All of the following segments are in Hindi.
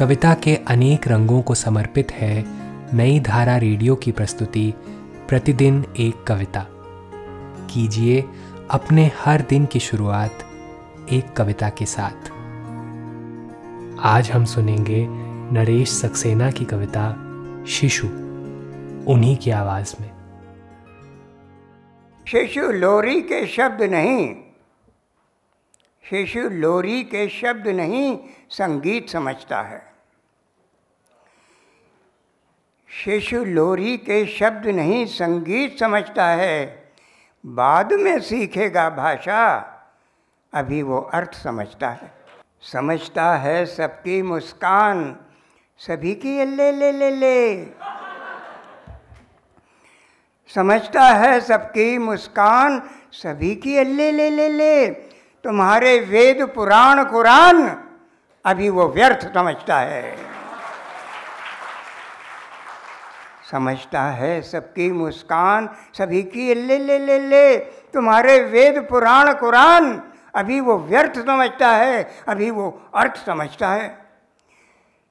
कविता के अनेक रंगों को समर्पित है नई धारा रेडियो की प्रस्तुति, प्रतिदिन एक कविता। कीजिए अपने हर दिन की शुरुआत एक कविता के साथ। आज हम सुनेंगे नरेश सक्सेना की कविता, शिशु, उन्हीं की आवाज़ में। शिशु लोरी के शब्द नहीं। शिशु लोरी के शब्द नहीं संगीत समझता है। शिशु लोरी के शब्द नहीं संगीत समझता है। बाद में सीखेगा भाषा, अभी वो अर्थ समझता है। समझता है सबकी मुस्कान, सभी की ले ले ले ले। समझता है सबकी मुस्कान, सभी की अल्ले ले ले ले। तुम्हारे वेद पुराण कुरान अभी वो व्यर्थ समझता है। समझता है सबकी मुस्कान, सभी की ले ले ले ले। तुम्हारे वेद पुराण कुरान अभी वो व्यर्थ समझता है, अभी वो अर्थ समझता है।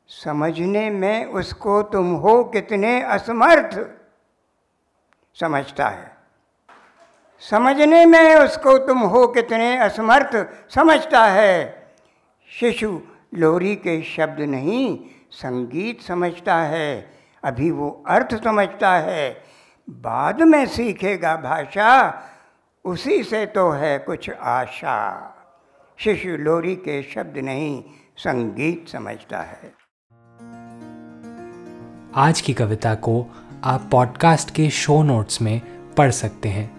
समझने में उसको तुम हो कितने असमर्थ, समझता है। समझने में उसको तुम हो कितने असमर्थ, समझता है। शिशु लोरी के शब्द नहीं, संगीत समझता है, अभी वो अर्थ समझता है। बाद में सीखेगा भाषा, उसी से तो है कुछ आशा। शिशु लोरी के शब्द नहीं, संगीत समझता है। आज की कविता को आप पॉडकास्ट के शो नोट्स में पढ़ सकते हैं।